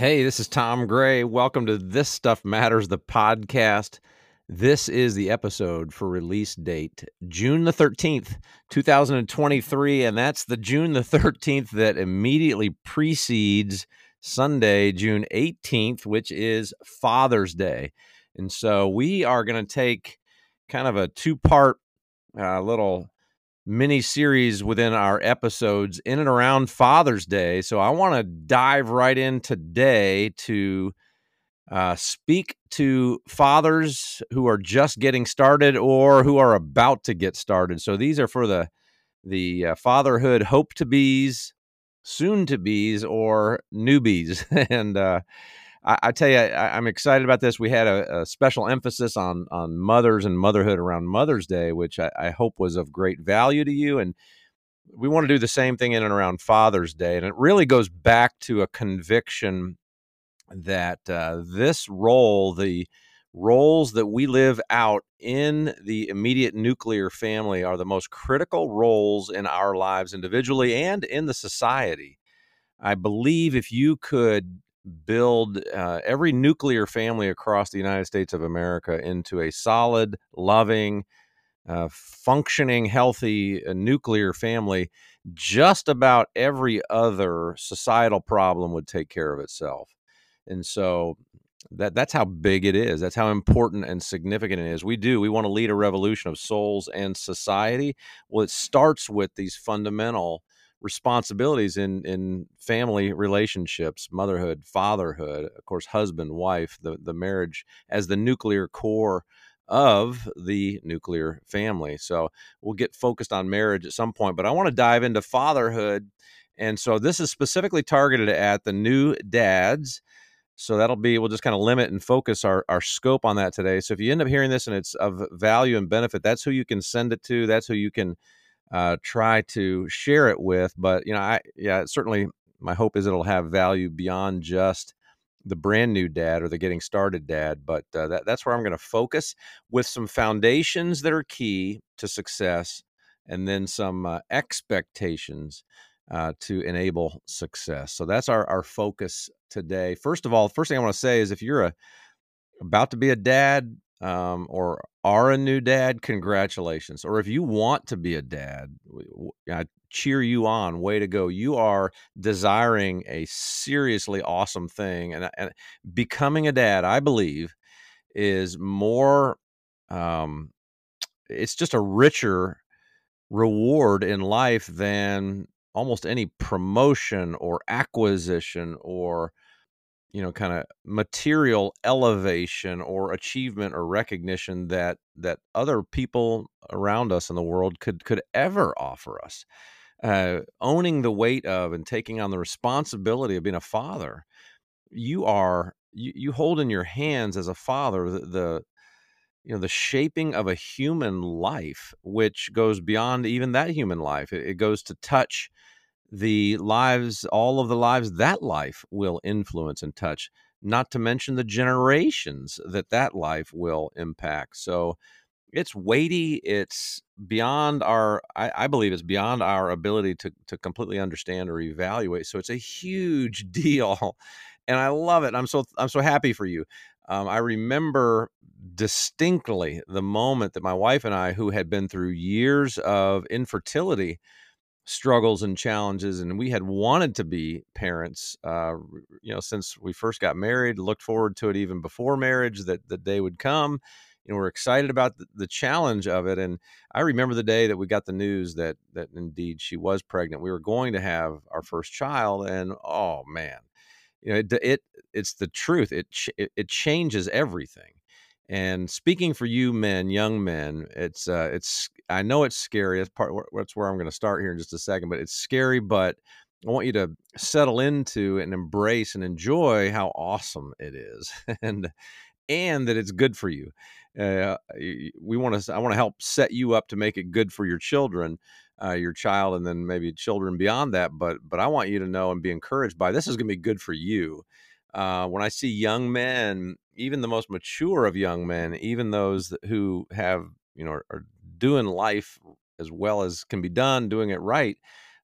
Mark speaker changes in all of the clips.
Speaker 1: Hey, this is Tom Gray. Welcome to This Stuff Matters, the podcast. This is the episode for release date June the 13th, 2023. And that's the June the 13th that immediately precedes Sunday, June 18th, which is Father's Day. And so we are going to take kind of a two part uh, little mini series within our episodes in and around Father's Day. So I want to dive right in today to uh, speak to fathers who are just getting started or who are about to get started. So these are for the the uh, fatherhood hope to bees, soon to bees, or newbies. and uh, I, I, tell you, I, am excited about this. We had a, a, special emphasis on on mothers and motherhood around Mother's Day, which I, I hope was of great value to you. And we want to do the same thing in and around Father's Day. And it really goes back to a conviction that uh, this role, the roles that we live out in the immediate nuclear family, are the most critical roles in our lives individually and in the society. I believe if you could build uh, every nuclear family across the United States of America into a solid, loving, uh, functioning, healthy uh, nuclear family, just about every other societal problem would take care of itself. And so that that's how big it is. That's how important and significant it is. We do. We want to lead a revolution of souls and society. Well, it starts with these fundamental responsibilities in in family relationships motherhood fatherhood of course husband wife the the marriage as the nuclear core of the nuclear family. So we'll get focused on marriage at some point but i want to dive into fatherhood. And so this is specifically targeted at the new dads. So that'll be we'll just kind of limit and focus our, our scope on that today. So if you end up hearing this and it's of value and benefit that's who you can send it to. That's who you can uh, try to share it with. But you know, I yeah, certainly my hope is it'll have value beyond just the brand new dad or the getting started dad. But uh, that, that's where I'm going to focus with some foundations that are key to success, and then some uh, expectations. Uh, to enable success. So that's our, our focus today. First of all, first thing I want to say is if you're a about to be a dad, um, or are a new dad, congratulations. Or if you want to be a dad, I cheer you on. Way to go. You are desiring a seriously awesome thing. And, and becoming a dad, I believe, is more, um, it's just a richer reward in life than almost any promotion or acquisition or you know kind of material elevation or achievement or recognition that that other people around us in the world could could ever offer us. Uh, owning the weight of and taking on the responsibility of being a father you are you, you hold in your hands as a father the, the you know the shaping of a human life which goes beyond even that human life. It, it goes to touch the lives, all of the lives that life will influence and touch, not to mention the generations that that life will impact. So it's weighty. It's beyond our, I, I believe it's beyond our ability to, to completely understand or evaluate. So it's a huge deal. And I love it. I'm so, I'm so happy for you. Um, I remember distinctly the moment that my wife and I, who had been through years of infertility, struggles and challenges and we had wanted to be parents uh, you know since we first got married looked forward to it even before marriage that the day would come you know we're excited about the, the, challenge of it and i remember the day that we got the news that that indeed she was pregnant. We were going to have our first child and oh man you know it, it it's the truth it, it it changes everything and speaking for you men, young men, it's uh, it's I know it's scary. That's part. Where I'm going to start here in just a second. But it's scary. But I want you to settle into and embrace and enjoy how awesome it is, and and that it's good for you. Uh, we want to. I want to help set you up to make it good for your children, uh, your child, and then maybe children beyond that. But but I want you to know and be encouraged by this is going to be good for you. Uh, when I see young men even the most mature of young men, even those who have, you know, are doing life as well as can be done, doing it right,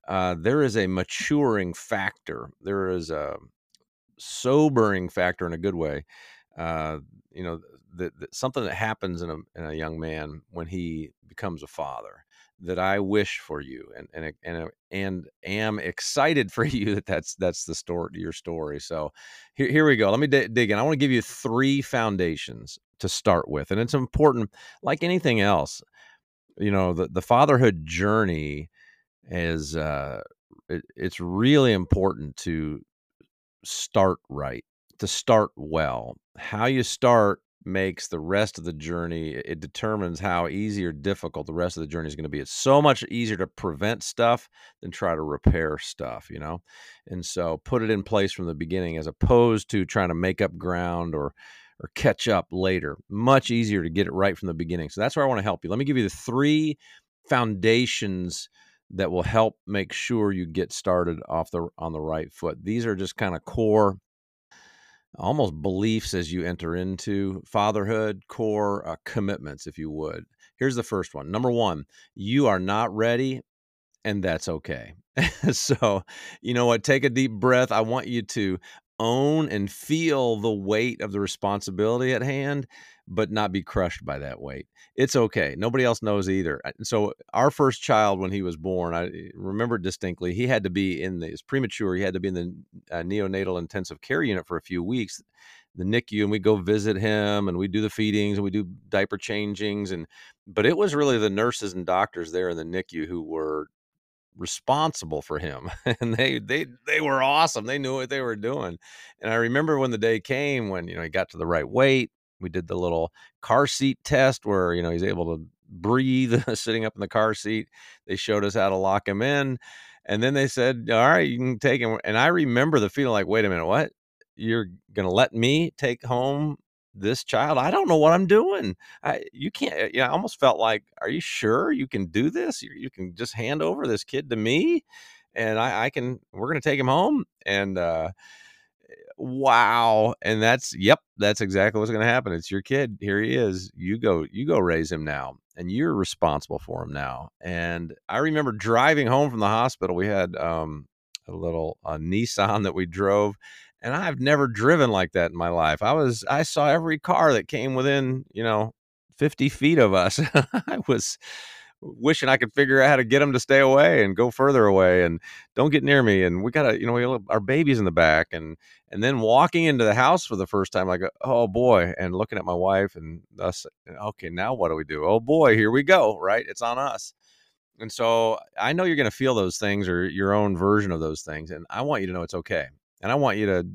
Speaker 1: uh, there is a maturing factor. There is a sobering factor in a good way. Uh, you know, that, something that happens in a, in a young man when he becomes a father that I wish for you and and and and am excited for you that that's that's the story your story. So here here we go. Let me d- dig in. I want to give you three foundations to start with, and it's important. Like anything else, you know, the the fatherhood journey is uh, it, it's really important to start right, to start well. How you start makes the rest of the journey it determines how easy or difficult the rest of the journey is going to be. It's so much easier to prevent stuff than try to repair stuff you know? And so put it in place from the beginning as opposed to trying to make up ground or or catch up later. Much easier to get it right from the beginning. So that's where i want to help you. Let me give you the three foundations that will help make sure you get started off the on the right foot. These are just kind of core almost beliefs as you enter into fatherhood, core uh, commitments, if you would. Here's the first one. Number one, you are not ready, and that's okay. so, you know what? Take a deep breath. I want you to own and feel the weight of the responsibility at hand but not be crushed by that weight. It's okay. Nobody else knows either. So our first child, when he was born, I eh, remember distinctly, he had to be in the, premature. He had to be in the uh, neonatal intensive care unit for a few weeks, the NICU, and we go visit him and we do the feedings and we do diaper changings. And, but it was really the nurses and doctors there in the NICU who were responsible for him and they they they were awesome they knew what they were doing and i remember when the day came when you know he got to the right weight we did the little car seat test where you know he's able to breathe sitting up in the car seat. They showed us how to lock him in and then they said all right you can take him and i remember the feeling like wait a minute what? You're gonna let me take home this child? I don't know what i'm doing. I you can't you know, i almost felt like are you sure you can do this? You, you can just hand over this kid to me and i, I can we're gonna take him home and uh wow and that's yep that's exactly what's going to happen it's your kid here he is you go you go raise him now and you're responsible for him now and i remember driving home from the hospital we had um, a little a nissan that we drove and i've never driven like that in my life i was i saw every car that came within you know 50 feet of us i was wishing I could figure out how to get them to stay away and go further away and don't get near me. And we got to, you know, we, our babies in the back and, and then walking into the house for the first time, like, oh boy, and looking at my wife and us, okay, now what do we do? Oh boy, here we go. Right. It's on us. And so I know you're going to feel those things or your own version of those things. And I want you to know it's okay. And I want you to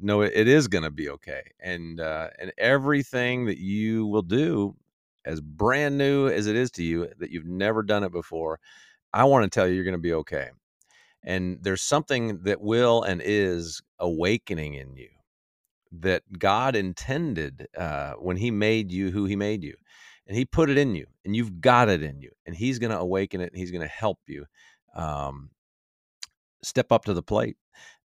Speaker 1: know it is going to be okay. And, uh, and everything that you will do as brand new as it is to you that you've never done it before, I want to tell you you're going to be okay. And there's something that will and is awakening in you that God intended uh, when He made you who He made you. And He put it in you, and you've got it in you. And He's going to awaken it, and He's going to help you um, step up to the plate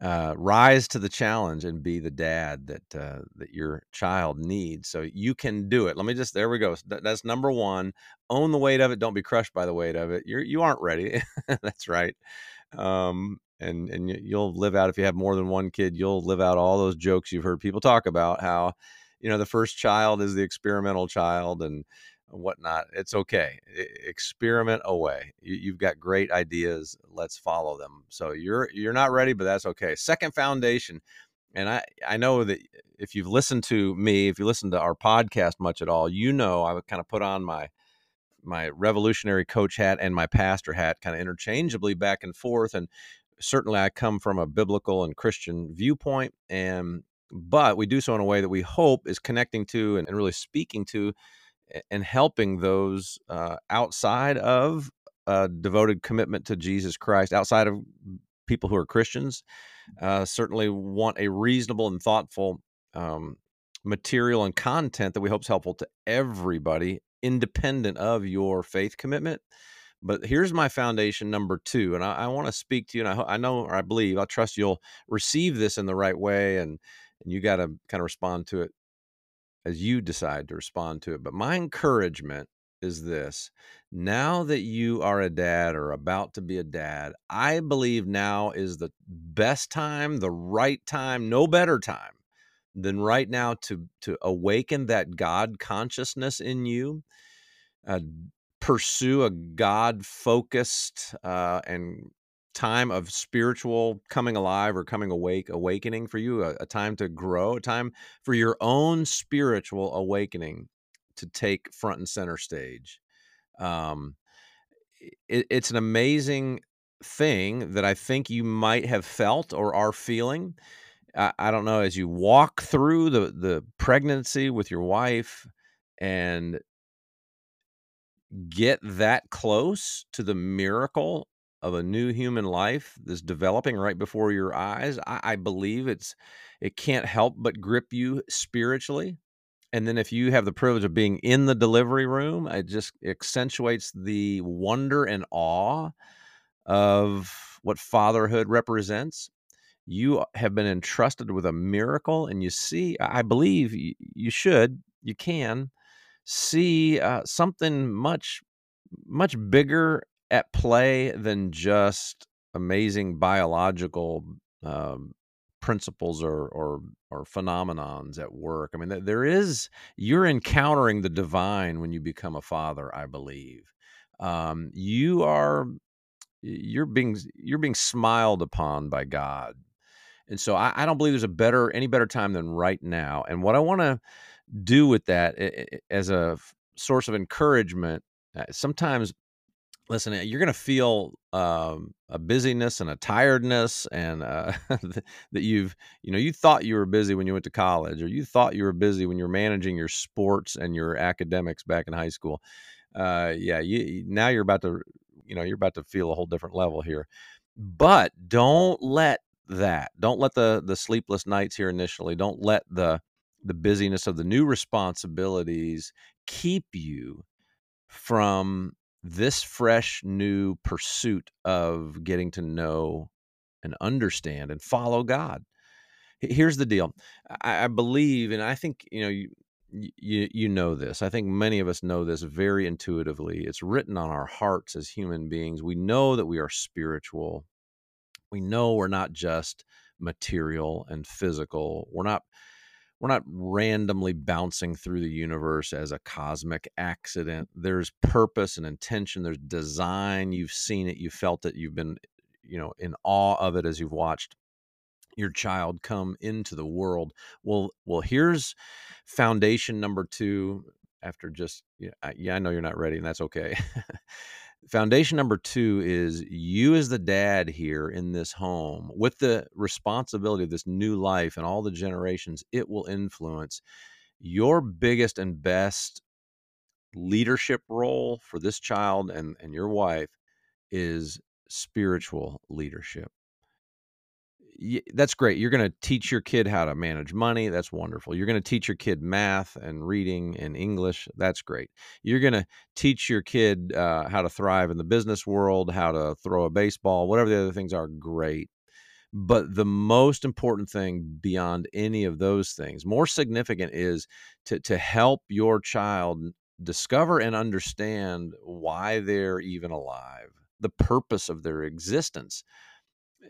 Speaker 1: uh, rise to the challenge and be the dad that uh, that your child needs. So you can do it. Let me just there we go. That's number one. Own the weight of it. Don't be crushed by the weight of it. You're you aren't ready. That's right. Um, and and you'll live out if you have more than one kid. You'll live out all those jokes you've heard people talk about. How you know the first child is the experimental child and whatnot. It's okay. Experiment away. You, have got great ideas. Let's follow them. So you're you're not ready, but that's okay. Second foundation, and I I know that if you've listened to me, if you listen to our podcast much at all, you know I would kind of put on my my revolutionary coach hat and my pastor hat kind of interchangeably back and forth and certainly I come from a biblical and Christian viewpoint and but we do so in a way that we hope is connecting to and, and really speaking to and helping those uh, outside of a devoted commitment to Jesus Christ, outside of people who are Christians, uh, certainly want a reasonable and thoughtful um, material and content that we hope is helpful to everybody, independent of your faith commitment. But here's my foundation number two, and I, I want to speak to you, and I, I know or I believe, I trust you'll receive this in the right way, and and you got to kind of respond to it as you decide to respond to it. But my encouragement is this. Now that you are a dad or about to be a dad, I believe now is the best time, the right time, no better time than right now to to awaken that God consciousness in you. Uh, pursue a God focused uh, and time of spiritual coming alive or coming awake, awakening for you, a, a time to grow, a time for your own spiritual awakening to take front and center stage. Um, it, it's an amazing thing that I think you might have felt or are feeling. I, I don't know as you walk through the the pregnancy with your wife and get that close to the miracle of a new human life that's developing right before your eyes. I, I believe it's it can't help but grip you spiritually and then if you have the privilege of being in the delivery room, it just accentuates the wonder and awe of what fatherhood represents. You have been entrusted with a miracle, and you see, I believe you should, you can see uh, something much, much bigger at play than just amazing biological um, principles or or or phenomenons at work. I mean, there is you're encountering the divine when you become a father. I believe um, you are you're being you're being smiled upon by God, and so I, I don't believe there's a better any better time than right now. And what I want to do with that as a source of encouragement, uh, sometimes listen eh, you're going to feel um, a busyness and a tiredness and uh, that you've you know you thought you were busy when you went to college or you thought you were busy when you're managing your sports and your academics back in high school. Uh, yeah you, now you're about to you know you're about to feel a whole different level here. But don't let that don't let the the sleepless nights here initially don't let the the busyness of the new responsibilities keep you from this fresh new pursuit of getting to know and understand and follow God. Here's the deal. I, I believe, and I think you know you, you you know this. I think many of us know this very intuitively. It's written on our hearts as human beings. We know that we are spiritual. We know we're not just material and physical. We're not we're not randomly bouncing through the universe as a cosmic accident. There's purpose and intention. There's design. You've seen it. You felt it. You've been, you know, in awe of it as you've watched your child come into the world. Well, well, here's foundation number two. After just, yeah, yeah I know you're not ready, and that's okay. foundation number two is you as the dad here in this home with the responsibility of this new life and all the generations it will influence your biggest and best leadership role for this child and, and your wife is spiritual leadership that's great. You're going to teach your kid how to manage money. That's wonderful. You're going to teach your kid math and reading and English. That's great. You're going to teach your kid uh, how to thrive in the business world, how to throw a baseball, whatever the other things are. Great. But the most important thing beyond any of those things, more significant, is to, to help your child discover and understand why they're even alive, the purpose of their existence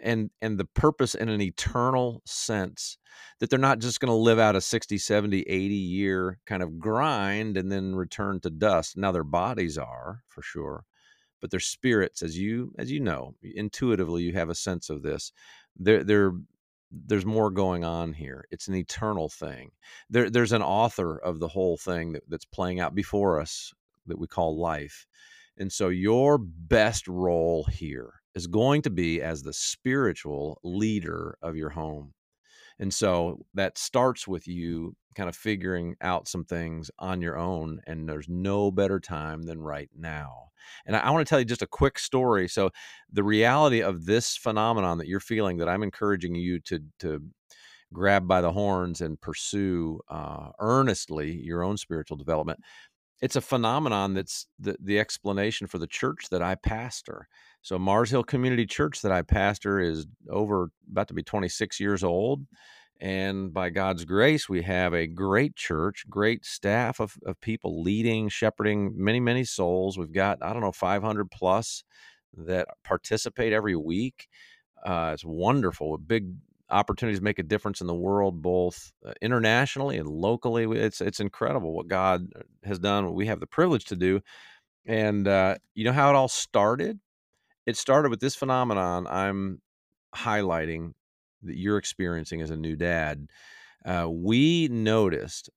Speaker 1: and and the purpose in an eternal sense that they're not just going to live out a 60 70 80 year kind of grind and then return to dust now their bodies are for sure but their spirits as you as you know intuitively you have a sense of this they're they're there's more going on here. It's an eternal thing. There, there's an author of the whole thing that, that's playing out before us that we call life. And so, your best role here is going to be as the spiritual leader of your home. And so that starts with you kind of figuring out some things on your own. And there's no better time than right now. And I, I want to tell you just a quick story. So, the reality of this phenomenon that you're feeling, that I'm encouraging you to, to grab by the horns and pursue uh, earnestly your own spiritual development it's a phenomenon that's the, the explanation for the church that I pastor. So Mars Hill Community Church that I pastor is over about to be 26 years old. And by God's grace, we have a great church, great staff of, of people leading, shepherding many, many souls. We've got, I don't know, 500 plus that participate every week. Uh, it's wonderful. Big opportunities make a difference in the world, both uh, internationally and locally. It's it's incredible what God uh, has done. What we have the privilege to do, and uh, you know how it all started. It started with this phenomenon I'm highlighting that you're experiencing as a new dad. Uh, we noticed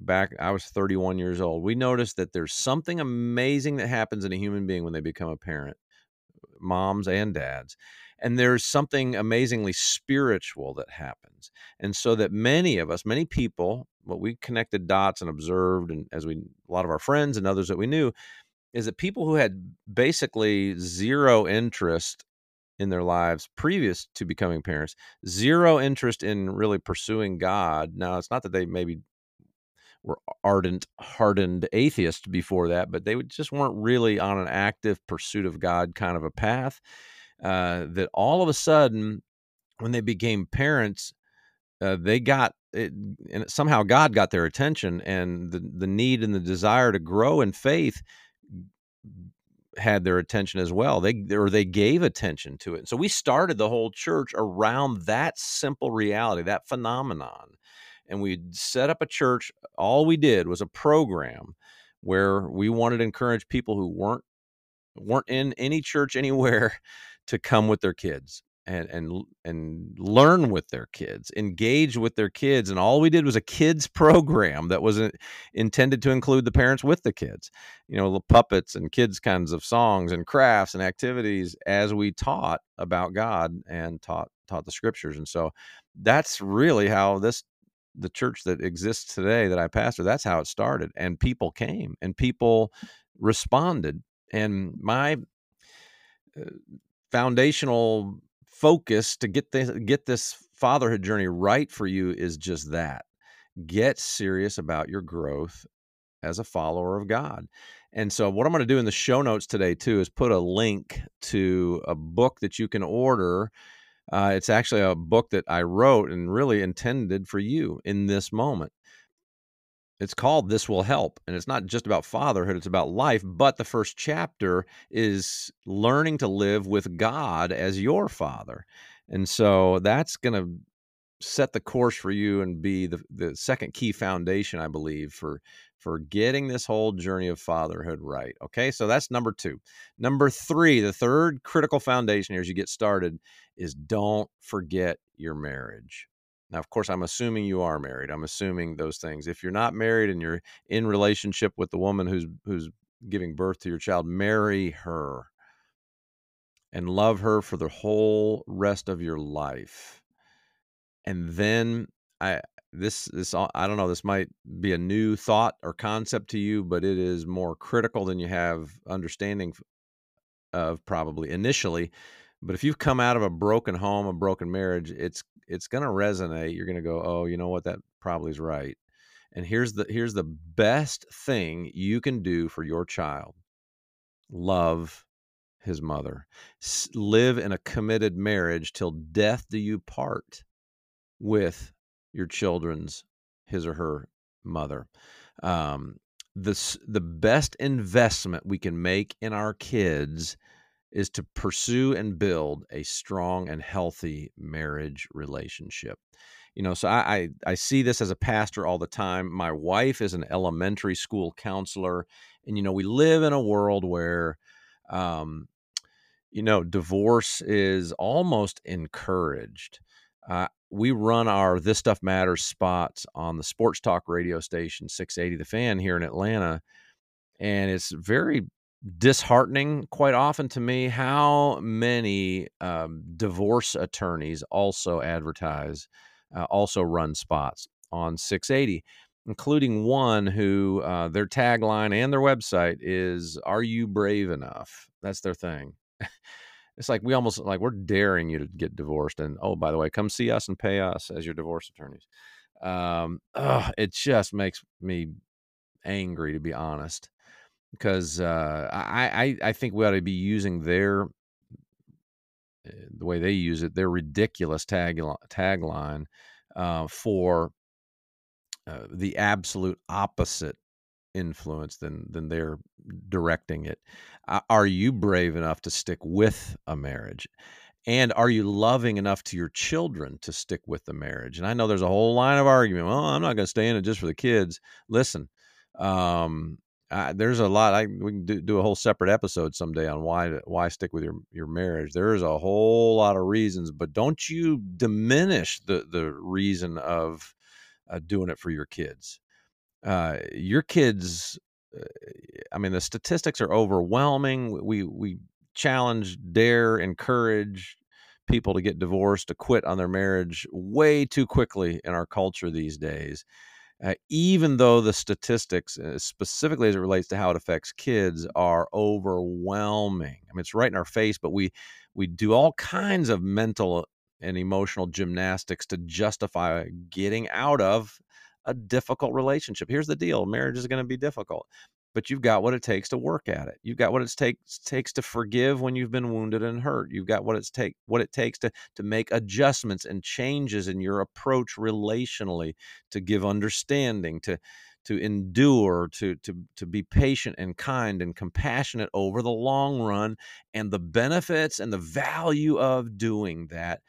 Speaker 1: back I was 31 years old. We noticed that there's something amazing that happens in a human being when they become a parent, moms and dads and there's something amazingly spiritual that happens and so that many of us many people what we connected dots and observed and as we a lot of our friends and others that we knew is that people who had basically zero interest in their lives previous to becoming parents zero interest in really pursuing god. Now it's not that they maybe were ardent hardened atheists before that but they just weren't really on an active pursuit of god kind of a path uh, that all of a sudden, when they became parents, uh, they got it, and somehow God got their attention, and the the need and the desire to grow in faith had their attention as well. They or they gave attention to it. So we started the whole church around that simple reality, that phenomenon, and we set up a church. All we did was a program where we wanted to encourage people who weren't weren't in any church anywhere to come with their kids and and and learn with their kids, engage with their kids, and all we did was a kids program that wasn't intended to include the parents with the kids. You know, the puppets and kids kinds of songs and crafts and activities as we taught about God and taught taught the scriptures. And so that's really how this the church that exists today that I pastor, that's how it started. And people came and people responded. And my uh, foundational focus to get this get this fatherhood journey right for you is just that. Get serious about your growth as a follower of God. And so what I'm going to do in the show notes today too is put a link to a book that you can order. Uh, it's actually a book that I wrote and really intended for you in this moment. It's called This Will Help. And it's not just about fatherhood, it's about life. But the first chapter is learning to live with God as your father. And so that's going to set the course for you and be the, the second key foundation, I believe, for for getting this whole journey of fatherhood right. Okay, so that's number two. Number three, the third critical foundation here as you get started is don't forget your marriage. Now, of course, I'm assuming you are married. I'm assuming those things. If you're not married and you're in relationship with the woman who's who's giving birth to your child, marry her and love her for the whole rest of your life. And then I this this I don't know, this might be a new thought or concept to you, but it is more critical than you have understanding of probably initially. But if you've come out of a broken home, a broken marriage, it's it's going to resonate. You're going to go, "Oh, you know what? That probably is right." And here's the here's the best thing you can do for your child. Love his mother. S- live in a committed marriage till death do you part with your children's his or her mother. Um, this the best investment we can make in our kids is to pursue and build a strong and healthy marriage relationship. You know, so I, I, I see this as a pastor all the time. My wife is an elementary school counselor, and you know, we live in a world where, um, you know, divorce is almost encouraged. Uh, we run our This Stuff Matters spots on the sports talk radio station 680 The Fan here in Atlanta. And it's very disheartening quite often to me how many um, divorce attorneys also advertise, uh, also run spots on 680, including one who uh, their tagline and their website is "Are you brave enough?" That's their thing. it's like we almost like we're daring you to get divorced, and oh, by the way, come see us and pay us as your divorce attorneys. Um, ugh, it just makes me angry to be honest because uh, I, I think we ought to be using their eh, the way they use it, their ridiculous tag tagline uh, for uh, the absolute opposite influence than than they're directing it. Are you brave enough to stick with a marriage? And are you loving enough to your children to stick with the marriage? And I know there's a whole line of argument. Well, I'm not going to stay in it just for the kids. Listen, um, uh, there's a lot. I we can do, do a whole separate episode someday on why why stick with your your marriage. There's a whole lot of reasons, but don't you diminish the the reason of uh, doing it for your kids. Uh, your kids, uh, I mean, the statistics are overwhelming. We we challenge, dare, encourage people to get divorced, to quit on their marriage way too quickly in our culture these days. Uh, even though the statistics, uh, specifically as it relates to how it affects kids, are overwhelming. I mean, it's right in our face, but we we do all kinds of mental and emotional gymnastics to justify getting out of a difficult relationship. Here's the deal marriage is going to be difficult, but you've got what it takes to work at it. You've got what it takes takes to forgive when you've been wounded and hurt. You've got what it's take what it takes to to make adjustments and changes in your approach relationally to give understanding to to endure to to to be patient and kind and compassionate over the long run and the benefits and the value of doing that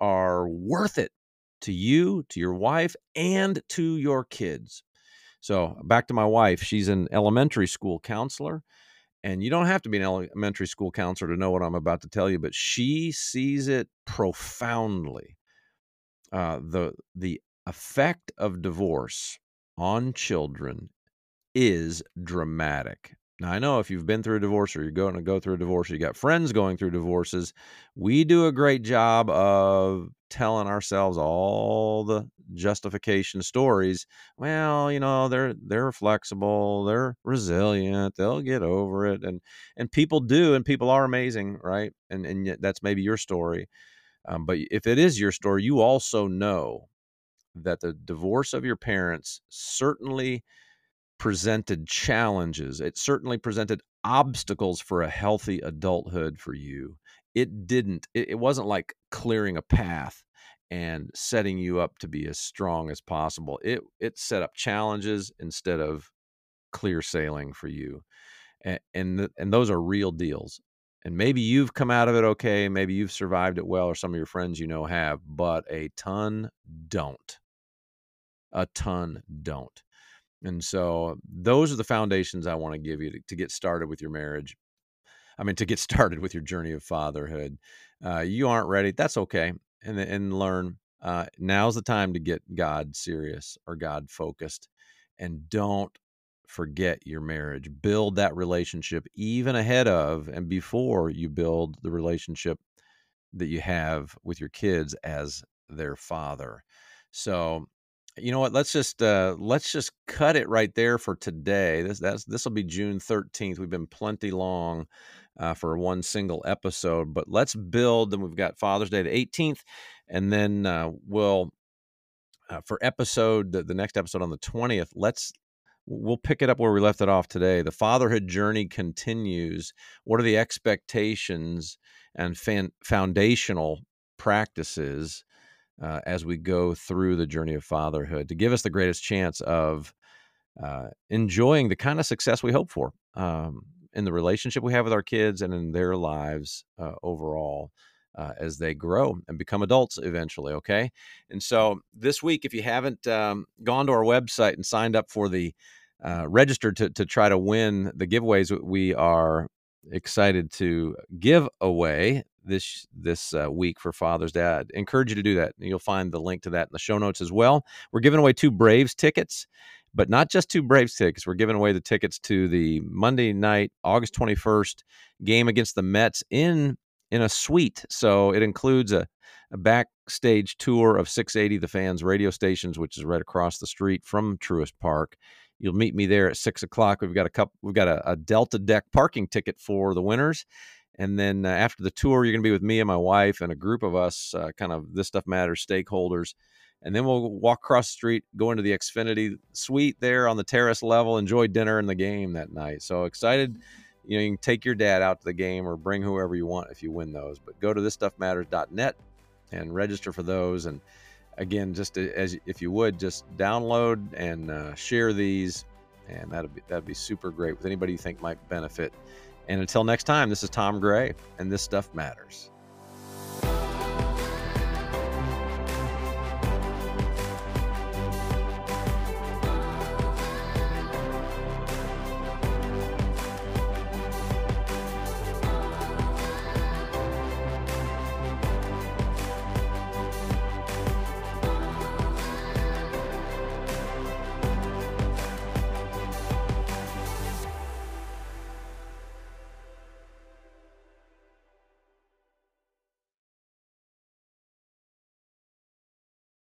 Speaker 1: are worth it to you, to your wife, and to your kids. So, back to my wife. She's an elementary school counselor. And you don't have to be an elementary school counselor to know what I'm about to tell you, but she sees it profoundly. Uh, the the effect of divorce on children is dramatic. Now, I know if you've been through a divorce or you're going to go through a divorce, or you got friends going through divorces, we do a great job of telling ourselves all the justification stories. Well, you know, they're they're flexible, they're resilient, they'll get over it. And and people do, and people are amazing, right? And and that's maybe your story. Um, but if it is your story, you also know that the divorce of your parents certainly presented challenges. It certainly presented obstacles for a healthy adulthood for you. It didn't, it, it wasn't like clearing a path and setting you up to be as strong as possible. It it set up challenges instead of clear sailing for you. And and, and those are real deals. And maybe you've come out of it okay, maybe you've survived it well or some of your friends you know have, but a ton don't. A ton don't. And so those are the foundations I want to give you to, to, get started with your marriage. I mean, to get started with your journey of fatherhood. Uh, you aren't ready. That's okay. And, and learn. Uh, now's the time to get God serious or God focused. And don't forget your marriage. Build that relationship even ahead of and before you build the relationship that you have with your kids as their father. So you know what? Let's just uh, let's just cut it right there for today. This that's this will be June thirteenth. We've been plenty long uh, for one single episode, but let's build. Then we've got Father's Day the eighteenth, and then uh, we'll uh, for episode the, the next episode on the twentieth. Let's we'll pick it up where we left it off today. The fatherhood journey continues. What are the expectations and fan, foundational practices? Uh, as we go through the journey of fatherhood to give us the greatest chance of uh, enjoying the kind of success we hope for um, in the relationship we have with our kids and in their lives uh, overall. Uh, as they grow and become adults eventually. Okay. And so this week, if you haven't um, gone to our website and signed up for the uh, registered to, to try to win the giveaways we are excited to give away this this uh, week for Father's Day. I encourage you to do that. You'll find the link to that in the show notes as well. We're giving away two Braves tickets, but not just two Braves tickets. We're giving away the tickets to the Monday night, August 21st game against the Mets in in a suite. So it includes a, a backstage tour of 680 The Fans radio stations, which is right across the street from Truist Park. You'll meet me there at six o'clock. We've got a couple. We've got a, a Delta Deck parking ticket for the winners, and then uh, after the tour, you're going to be with me and my wife and a group of us, uh, kind of this stuff matters stakeholders. And then we'll walk across the street, go into the Xfinity suite there on the terrace level, enjoy dinner and the game that night. So excited. You know, you can take your dad out to the game or bring whoever you want if you win those. But go to thisstuffmatters.net and register for those. And again, just as if you would, just download and uh, share these, and that'd be that'd be super great with anybody you think might benefit. And until next time, this is Tom Gray, and this stuff matters.